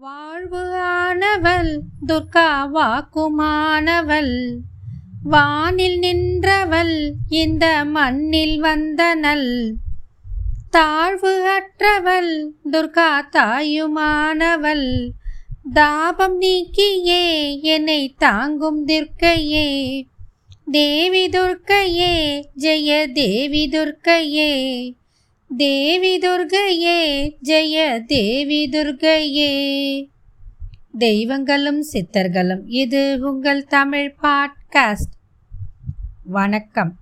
வாழ்வு ஆனவள் துர்கா வாக்குமானவள். வானில் நின்றவள் இந்த மண்ணில் வந்தனள். தாழ்வு அற்றவள் துர்கா தாயுமானவள். தாபம் நீக்கியே என்னை தாங்கும் துர்க்கையே. தேவி துர்க்கையே ஜெய தேவி துர்க்கையே. தேவி துர்கையே ஜெய தேவி துர்க்கையே தெய்வங்களும் சித்தர்களும் இது உங்கள் தமிழ் பாட்காஸ்ட். வணக்கம்.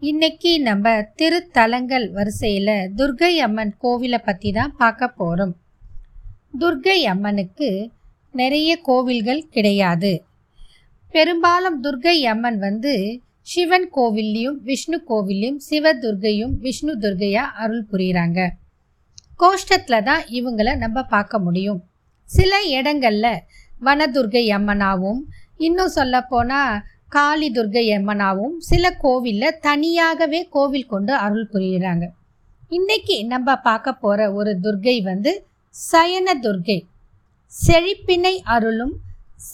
இன்னைக்கு நம்ம திருத்தலங்கள் வரிசையில் துர்கை அம்மன் கோவிலை பற்றி தான் பார்க்க போகிறோம் துர்கை அம்மனுக்கு நிறைய கோவில்கள் கிடையாது. பெரும்பாலும் துர்கை அம்மன் வந்து சிவன் கோவில்லையும் விஷ்ணு கோவில்லையும் சிவதுர்கையும் விஷ்ணு துர்கையா அருள் புரியுறாங்க. கோஷ்டத்தில் தான் இவங்களை நம்ம பார்க்க முடியும். சில இடங்களில் வனதுர்கை அம்மனாவும் இன்னும் சொல்லப்போனால் காளி துர்கை அம்மனாவும் சில கோவிலில் தனியாகவே கோவில் கொண்டு அருள் புரியுறாங்க. இன்னைக்கு நம்ம பார்க்க போகிற ஒரு துர்கை வந்து சயன துர்கை. செழிப்பினை அருளும்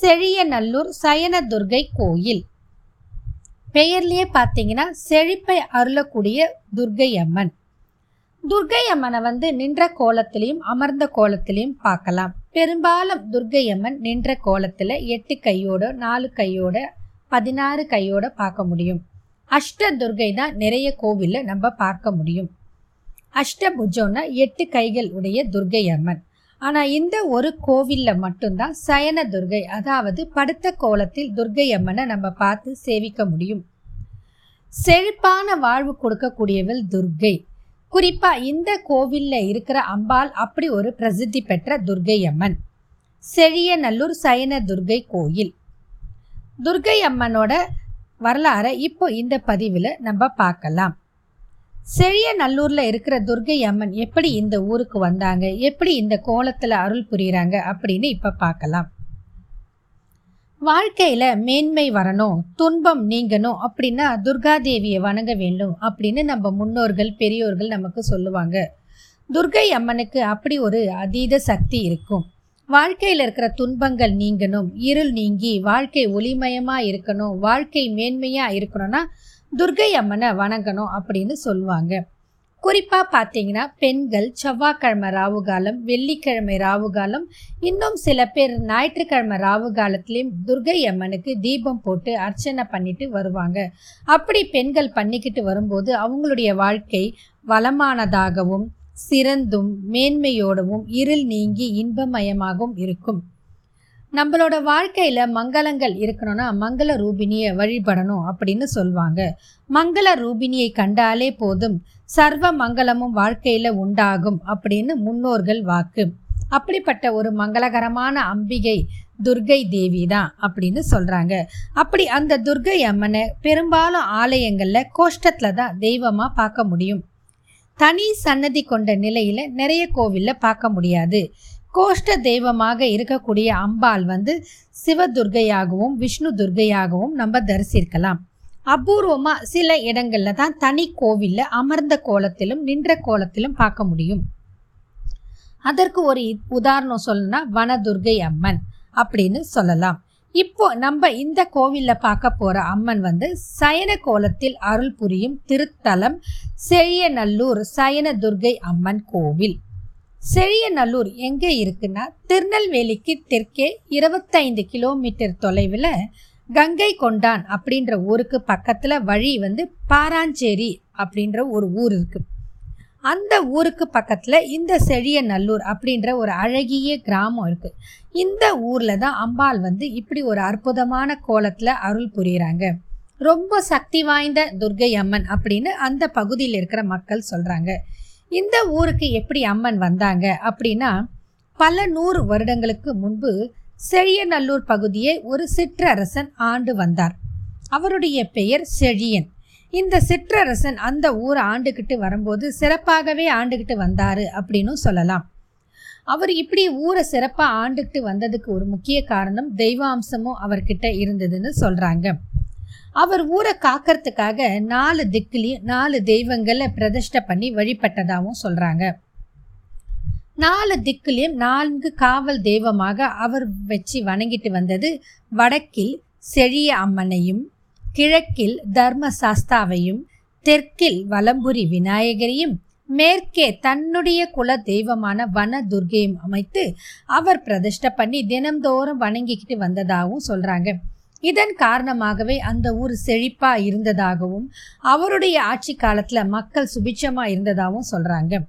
செழியநல்லூர் சயன துர்கை கோயில். பெயர்லயே பார்த்தீங்கன்னா செழிப்பை அருளக்கூடிய துர்கை அம்மன் துர்கை அம்மனை வந்து நின்ற கோலத்திலையும் அமர்ந்த கோலத்திலையும் பார்க்கலாம். பெரும்பாலும் துர்கை அம்மன் நின்ற கோலத்தில் எட்டு கையோட நாலு கையோட பதினாறு கையோட பார்க்க முடியும். அஷ்ட துர்கை தான் நிறைய கோவிலில் நம்ம பார்க்க முடியும். அஷ்டபுஜம்னா எட்டு கைகள் உடைய துர்கை அம்மன் ஆனால் இந்த ஒரு கோவிலில் மட்டும்தான் சயன துர்கை அதாவது படுத்த கோலத்தில் துர்கை அம்மனை நம்ம பார்த்து சேவிக்க முடியும். செழிப்பான வாழ்வு கொடுக்கக்கூடியவள் துர்கை. குறிப்பாக இந்த கோவிலில் இருக்கிற அம்பாள் அப்படி ஒரு பிரசித்தி பெற்ற துர்கை அம்மன் செழியநல்லூர் சயன துர்கை கோயில். துர்கை அம்மனோட வரலாறை இப்போ இந்த பதிவில் நம்ம பார்க்கலாம். செழியநல்லூரில் இருக்கிற துர்கை அம்மன் எப்படி இந்த ஊருக்கு வந்தாங்க? எப்படி இந்த கோலத்தில் அருள் புரியுறாங்க? அப்படின்னு இப்போ பார்க்கலாம். வாழ்க்கையில் மேன்மை வரணும் துன்பம் நீங்கணும் அப்படின்னா துர்காதேவியை வணங்க வேண்டும் அப்படின்னு நம்ம முன்னோர்கள் பெரியோர்கள் நமக்கு சொல்லுவாங்க. துர்கை அம்மனுக்கு அப்படி ஒரு அதீத சக்தி இருக்கும். வாழ்க்கையில் இருக்கிற துன்பங்கள் நீங்கணும் இருள் நீங்கி வாழ்க்கை ஒளிமயமாக இருக்கணும் வாழ்க்கை மேன்மையாக இருக்கணும்னா துர்கை அம்மனை வணங்கணும் அப்படின்னு சொல்லுவாங்க. குறிப்பாக பார்த்தீங்கன்னா பெண்கள் செவ்வாய்க்கிழமை ராவு காலம் வெள்ளிக்கிழமை ராவு காலம் இன்னும் சில பேர் ஞாயிற்றுக்கிழமை ராவு காலத்துலேயும் துர்கை அம்மனுக்கு தீபம் போட்டு அர்ச்சனை பண்ணிட்டு வருவாங்க. அப்படி பெண்கள் பண்ணிக்கிட்டு வரும்போது அவங்களுடைய வாழ்க்கை வளமானதாகவும் சிறந்தும் மேன்மையோடவும் இருள் நீங்கி இன்பமயமாகவும் இருக்கும். நம்மளோட வாழ்க்கையில் மங்களங்கள் இருக்கணும்னா மங்கள ரூபினியை வழிபடணும் அப்படின்னு சொல்லுவாங்க மங்கள ரூபினியை கண்டாலே போதும் சர்வ மங்களமும் வாழ்க்கையில் உண்டாகும் அப்படின்னு முன்னோர்கள் வாக்கு. அப்படிப்பட்ட ஒரு மங்களகரமான அம்பிகை துர்கை தேவி தான் அப்படின்னு சொல்கிறாங்க அப்படி அந்த துர்கை அம்மனை பெரும்பாலும் ஆலயங்களில் கோஷ்டத்தில் தான் தெய்வமாக பார்க்க முடியும். தனி சன்னதி கொண்ட நிலையில் நிறைய கோவிலில் பார்க்க முடியாது. கோஷ்ட தெய்வமாக இருக்கக்கூடிய அம்பாள் வந்து சிவதுர்கையாகவும் விஷ்ணு துர்கையாகவும் நம்ம தரிசிக்கலாம் அபூர்வமாக சில இடங்களில் தான் தனி கோவிலில் அமர்ந்த கோலத்திலும் நின்ற கோலத்திலும் பார்க்க முடியும். அதற்கு ஒரு உதாரணம் சொல்லணும்னா வனதுர்கை அம்மன் அப்படின்னு சொல்லலாம். இப்போ நம்ம இந்த கோவிலில் பார்க்க போகிற அம்மன் வந்து சயன கோலத்தில் அருள் புரியும் திருத்தலம் செழியநல்லூர் சயன துர்கை அம்மன் கோவில். செழியநல்லூர் எங்கே இருக்குன்னா திருநெல்வேலிக்கு தெற்கே இருபத்தைந்து கிலோமீட்டர் தொலைவில் கங்கை கொண்டான் அப்படின்ற ஊருக்கு பக்கத்தில் வழி வந்து பாராஞ்சேரி அப்படின்ற ஒரு ஊர் இருக்குது அந்த ஊருக்கு பக்கத்தில் இந்த செழியநல்லூர் அப்படின்ற ஒரு அழகிய கிராமம் இருக்குது இந்த ஊரில் தான் அம்பாள் வந்து இப்படி ஒரு அற்புதமான கோலத்தில் அருள் புரிகிறாங்க ரொம்ப சக்தி வாய்ந்த துர்கை அம்மன் அப்படின்னு அந்த பகுதியில் இருக்கிற மக்கள் சொல்கிறாங்க இந்த ஊருக்கு எப்படி அம்மன் வந்தாங்க அப்படின்னா பல நூறு வருடங்களுக்கு முன்பு செழியநல்லூர் பகுதியை ஒரு சிற்றரசன் ஆண்டு வந்தார். அவருடைய பெயர் செழியன். இந்த சிற்றரசன் அந்த ஊரை ஆண்டுக்கிட்டு வரும்போது சிறப்பாகவே ஆண்டுக்கிட்டு வந்தார் அப்படின்னு சொல்லலாம். அவர் இப்படி ஊரை சிறப்பாக ஆண்டுக்கிட்டு வந்ததுக்கு ஒரு முக்கிய காரணம் தெய்வாம்சமும் அவர்கிட்ட இருந்ததுன்னு சொல்கிறாங்க அவர் ஊரை காக்கிறதுக்காக நாலு திக்குலையும் நாலு தெய்வங்களை பிரதிஷ்டை பண்ணி வழிபட்டதாகவும் சொல்கிறாங்க நாலு திக்குலையும் நான்கு காவல் தெய்வமாக அவர் வச்சு வணங்கிட்டு வந்தது வடக்கில் செழிய அம்மனையும் கிழக்கில் தர்ம சாஸ்தாவையும் தெற்கில் வலம்புரி விநாயகரையும் மேற்கே தன்னுடைய குல தெய்வமான வன துர்கையும் அமைத்து அவர் பிரதிஷ்டை பண்ணி தினம்தோறும் வணங்கிக்கிட்டு வந்ததாகவும் சொல்கிறாங்க இதன் காரணமாகவே அந்த ஊர் செழிப்பா இருந்ததாகவும் அவருடைய ஆட்சி காலத்துல மக்கள் சுபிட்சமா இருந்ததாகவும் சொல்றாங்க.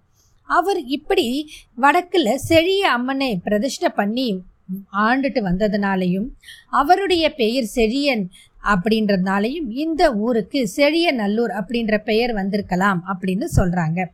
அவர் இப்படி வடக்குல செழிய அம்மனை பிரதிஷ்ட பண்ணி ஆண்டுட்டு வந்ததுனாலையும் அவருடைய பெயர் செழியன் அப்படின்றதுனாலையும் இந்த ஊருக்கு செழிய நல்லூர் அப்படின்ற பெயர் வந்திருக்கலாம் அப்படின்னு சொல்றாங்க.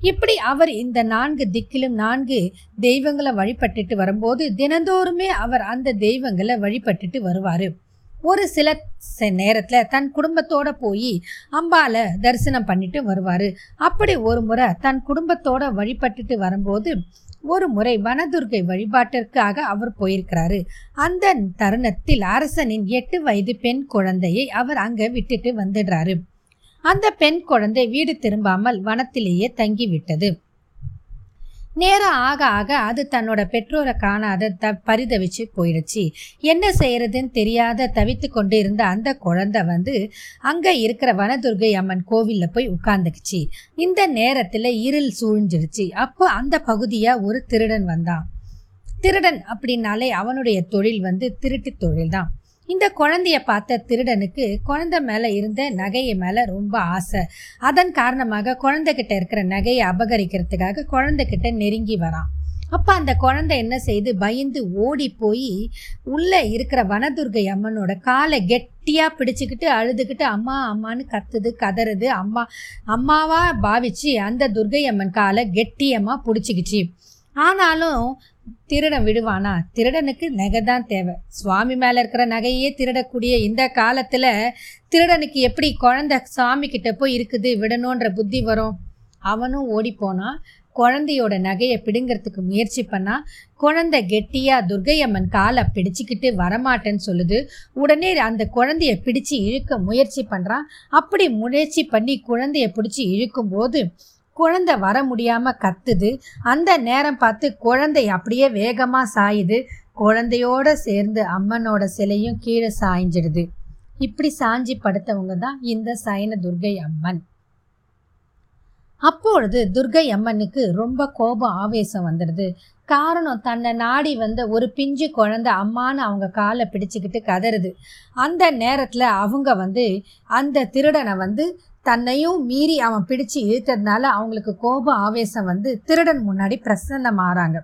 இப்படி அவர் இந்த நான்கு திக்கிலும் நான்கு தெய்வங்களை வழிபட்டுட்டு வரும்போது தினந்தோறுமே அவர் அந்த தெய்வங்களை வழிபட்டுட்டு வருவார். ஒரு சில ச- தன் குடும்பத்தோட போய் அம்பால தரிசனம் பண்ணிட்டு வருவார். அப்படி ஒரு முறை தன் குடும்பத்தோட வழிபட்டுட்டு வரும்போது ஒரு முறை வனதுர்கை வழிபாட்டிற்காக அவர் போயிருக்கிறாரு. அந்த தருணத்தில் அரசனின் எட்டு வயது பெண் குழந்தையை அவர் அங்கே விட்டுட்டு வந்துடுறாரு. அந்த பெண் குழந்தை வீடு திரும்பாமல் வனத்திலேயே தங்கி விட்டது நேரம் ஆக ஆக அது தன்னோட பெற்றோரை காணாத த பரிதவிச்சு போயிடுச்சு. என்ன செய்யறதுன்னு தெரியாத தவித்து கொண்டு இருந்த அந்த குழந்தை வந்து அங்கே இருக்கிற வனதுர்கை அம்மன் கோவிலில் போய் உட்கார்ந்துக்குச்சு. இந்த நேரத்தில் இருள் சூழ்ந்துடுச்சு அப்போ அந்த பகுதியாக ஒரு திருடன் வந்தான். திருடன் அப்படின்னாலே அவனுடைய தொழில் வந்து திருட்டு தொழில் தான் இந்த குழந்தைய பார்த்த திருடனுக்கு குழந்தை மேலே இருந்த நகையை மேலே ரொம்ப ஆசை. அதன் காரணமாக குழந்தைகிட்ட இருக்கிற நகையை அபகரிக்கிறதுக்காக குழந்தைகிட்ட நெருங்கி வரான். அப்போ அந்த குழந்தை என்ன செய்து பயந்து ஓடி போய் உள்ளே இருக்கிற வனதுர்கை அம்மனோட காலை கெட்டியாக பிடிச்சிக்கிட்டு அழுதுகிட்டு அம்மா அம்மான்னு கத்துது கதறுது. அம்மா அம்மாவாக பாவிச்சு அந்த துர்கை அம்மன் காலை கெட்டியமாக பிடிச்சிக்கிச்சு. ஆனாலும் திருடன் விடுவானா? திருடனுக்கு நகை தான் தேவை. சுவாமி மேலே இருக்கிற நகையே திருடக்கூடிய இந்த காலத்தில் திருடனுக்கு எப்படி குழந்தை சாமி கிட்ட போய் இருக்குது விடணுன்ற புத்தி வரும்? அவனும் ஓடி குழந்தையோட நகையை பிடுங்கிறதுக்கு முயற்சி பண்ணால் குழந்தை கெட்டியாக துர்கையம்மன் காலை பிடிச்சிக்கிட்டு வரமாட்டேன்னு சொல்லுது. உடனே அந்த குழந்தைய பிடிச்சு இழுக்க முயற்சி பண்ணுறான் அப்படி முயற்சி பண்ணி குழந்தைய பிடிச்சி இழுக்கும் போது குழந்தை வர முடியாம கத்துது. அந்த நேரம் பார்த்து குழந்தை அப்படியே வேகமா சாயுது. குழந்தையோட சேர்ந்து அம்மனோட சிலையும் கீழே சாய்ஞ்சிடுது. இப்படி சாஞ்சி படுத்தவங்க தான் இந்த சயன துர்கை அம்மன். அப்பொழுது துர்கை அம்மனுக்கு ரொம்ப கோபம் ஆவேசம் வந்துடுது. காரணம் தன்னை நாடி வந்த ஒரு பிஞ்சு குழந்தை அம்மான்னு அவங்க காலை பிடிச்சுக்கிட்டு கதறுது. அந்த நேரத்தில் அவங்க வந்து அந்த திருடனை வந்து தன்னையும் மீறி அவன் பிடிச்சு இழுத்ததுனால அவங்களுக்கு கோபம் ஆவேசம் வந்து திருடன் முன்னாடி பிரசன்னம் ஆறாங்க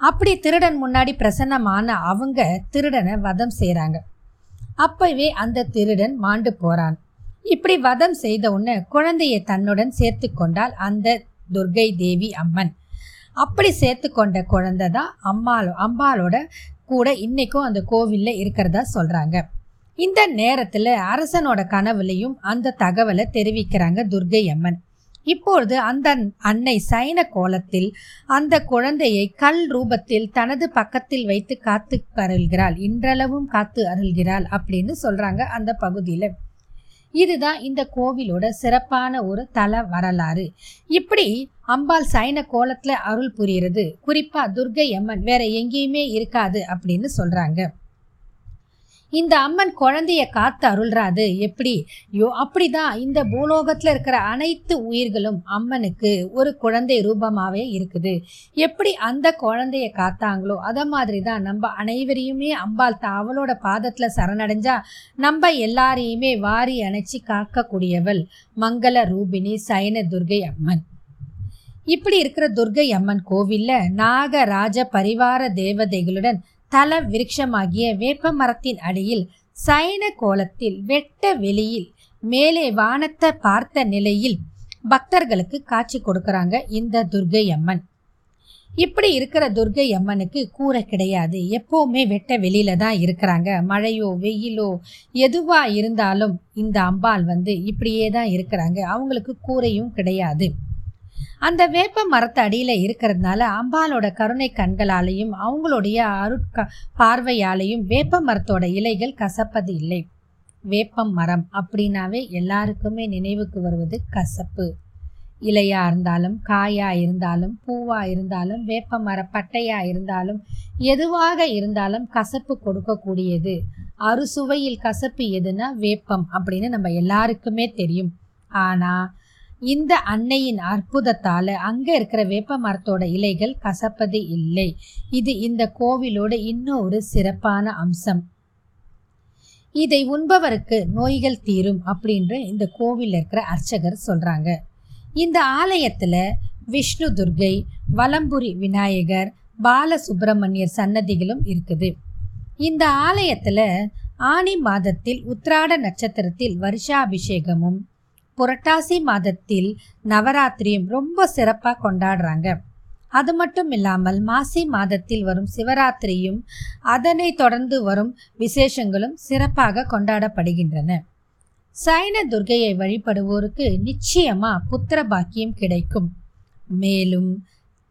அப்படி திருடன் முன்னாடி பிரசன்னமான அவங்க திருடனை வதம் செய்கிறாங்க அப்பவே அந்த திருடன் மாண்டு போகிறான் இப்படி வதம் செய்த உடனே குழந்தையை தன்னுடன் சேர்த்து கொண்டால் அந்த துர்கை தேவி அம்மன். அப்படி சேர்த்து கொண்ட குழந்தை தான் அம்மாளோ அம்பாலோட கூட இன்னைக்கும் அந்த கோவில்ல இருக்கிறதா சொல்கிறாங்க இந்த நேரத்தில் அரசனோட கனவுலையும் அந்த தகவலை தெரிவிக்கிறாங்க துர்கை அம்மன். இப்பொழுது அந்த அன்னை சைன கோலத்தில் அந்த குழந்தையை கல் ரூபத்தில் தனது பக்கத்தில் வைத்து காத்து அருள்கிறாள். இன்றளவும் காத்து அருள்கிறாள் அப்படின்னு சொல்றாங்க அந்த பகுதியில். இதுதான் இந்த கோவிலோட சிறப்பான ஒரு தல வரலாறு. இப்படி அம்பாள் சைன கோலத்தில் அருள் புரிகிறது. குறிப்பாக துர்கை அம்மன் வேற எங்கேயுமே இருக்காது அப்படின்னு சொல்றாங்க. இந்த அம்மன் குழந்தைய காத்து அருள்றாது எப்படி? யோ அப்படிதான். இந்த பூலோகத்துல இருக்கிற அனைத்து உயிர்களும் அம்மனுக்கு ஒரு குழந்தை ரூபமாவே இருக்குது. எப்படி அந்த குழந்தைய காத்தாங்களோ அத மாதிரி தான் நம்ம அனைவரையுமே அம்பாள் அவளோட பாதத்துல சரணடைஞ்சா நம்ம எல்லாரையுமே வாரி அணைச்சி காக்கக்கூடியவள் மங்கள ரூபிணி சைன துர்கை அம்மன். இப்படி இருக்கிற துர்கை அம்மன் கோவில்ல நாகராஜ பரிவார தேவதைகளுடன் தல விருட்சமாகிய வேப்ப மரத்தின் அடியில் சயன கோலத்தில் வெட்ட வெளியில் மேலே வானத்தை பார்த்த நிலையில் பக்தர்களுக்கு காட்சி கொடுக்கறாங்க இந்த துர்கை அம்மன் இப்படி இருக்கிற துர்கை அம்மனுக்கு கூரை கிடையாது. எப்பவுமே வெட்ட வெளியில தான் இருக்கிறாங்க. மழையோ வெயிலோ எதுவா இருந்தாலும் இந்த அம்பாள் வந்து இப்படியே தான் இருக்கிறாங்க. அவங்களுக்கு கூரையும் கிடையாது. அந்த வேப்ப மரத்து அடியில் இருக்கிறதுனால அம்பாலோட கருணை கண்களாலையும் அவங்களுடைய அருட்க பார்வையாலையும் வேப்ப மரத்தோட இலைகள் கசப்பது இல்லை. வேப்பம் மரம் அப்படின்னாவே எல்லாருக்குமே நினைவுக்கு வருவது கசப்பு. இலையா இருந்தாலும் காயா இருந்தாலும் பூவா இருந்தாலும் வேப்ப மர பட்டையா இருந்தாலும் எதுவாக இருந்தாலும் கசப்பு கொடுக்கக்கூடியது. அறுசுவையில் கசப்பு எதுனா வேப்பம் அப்படின்னு நம்ம எல்லாருக்குமே தெரியும். ஆனால் இந்த அன்னையின் அற்புதத்தால அங்க இருக்கிற வேப்ப மரத்தோட இலைகள் கசப்பது இல்லை. இது இந்த கோவிலோட இன்னொரு சிறப்பான அம்சம். இதை உண்பவருக்கு நோய்கள் தீரும் அப்படின்ற இந்த கோவிலில் இருக்கிற அர்ச்சகர் சொல்றாங்க. இந்த ஆலயத்துல விஷ்ணு துர்கை வலம்புரி விநாயகர் பாலசுப்பிரமணியர் சன்னதிகளும் இருக்குது. இந்த ஆலயத்துல ஆனி மாதத்தில் உத்ராட நட்சத்திரத்தில் வருஷாபிஷேகமும் புரட்டாசி மாதத்தில் நவராத்திரியும் ரொம்ப சிறப்பாக கொண்டாடுறாங்க. அது மட்டும் இல்லாமல் மாசி மாதத்தில் வரும் சிவராத்திரியும் அதனை தொடர்ந்து வரும் விசேஷங்களும் சிறப்பாக கொண்டாடப்படுகின்றன. சைன துர்கையை வழிபடுவோருக்கு நிச்சயமா புத்திர பாக்கியம் கிடைக்கும். மேலும்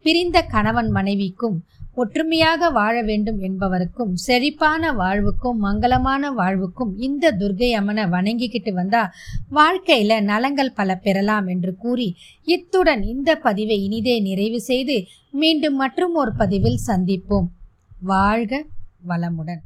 பிரிந்த கணவன் மனைவிக்கும் ஒற்றுமையாக வாழ வேண்டும் என்பவருக்கும் செழிப்பான வாழ்வுக்கும் மங்களமான வாழ்வுக்கும் இந்த துர்கை அம்மனை வணங்கிக்கிட்டு வந்தா வாழ்க்கையில நலங்கள் பல பெறலாம் என்று கூறி இத்துடன் இந்த பதிவை இனிதே நிறைவு செய்து மீண்டும் மற்றும் ஒரு பதிவில் சந்திப்போம். வாழ்க வளமுடன்.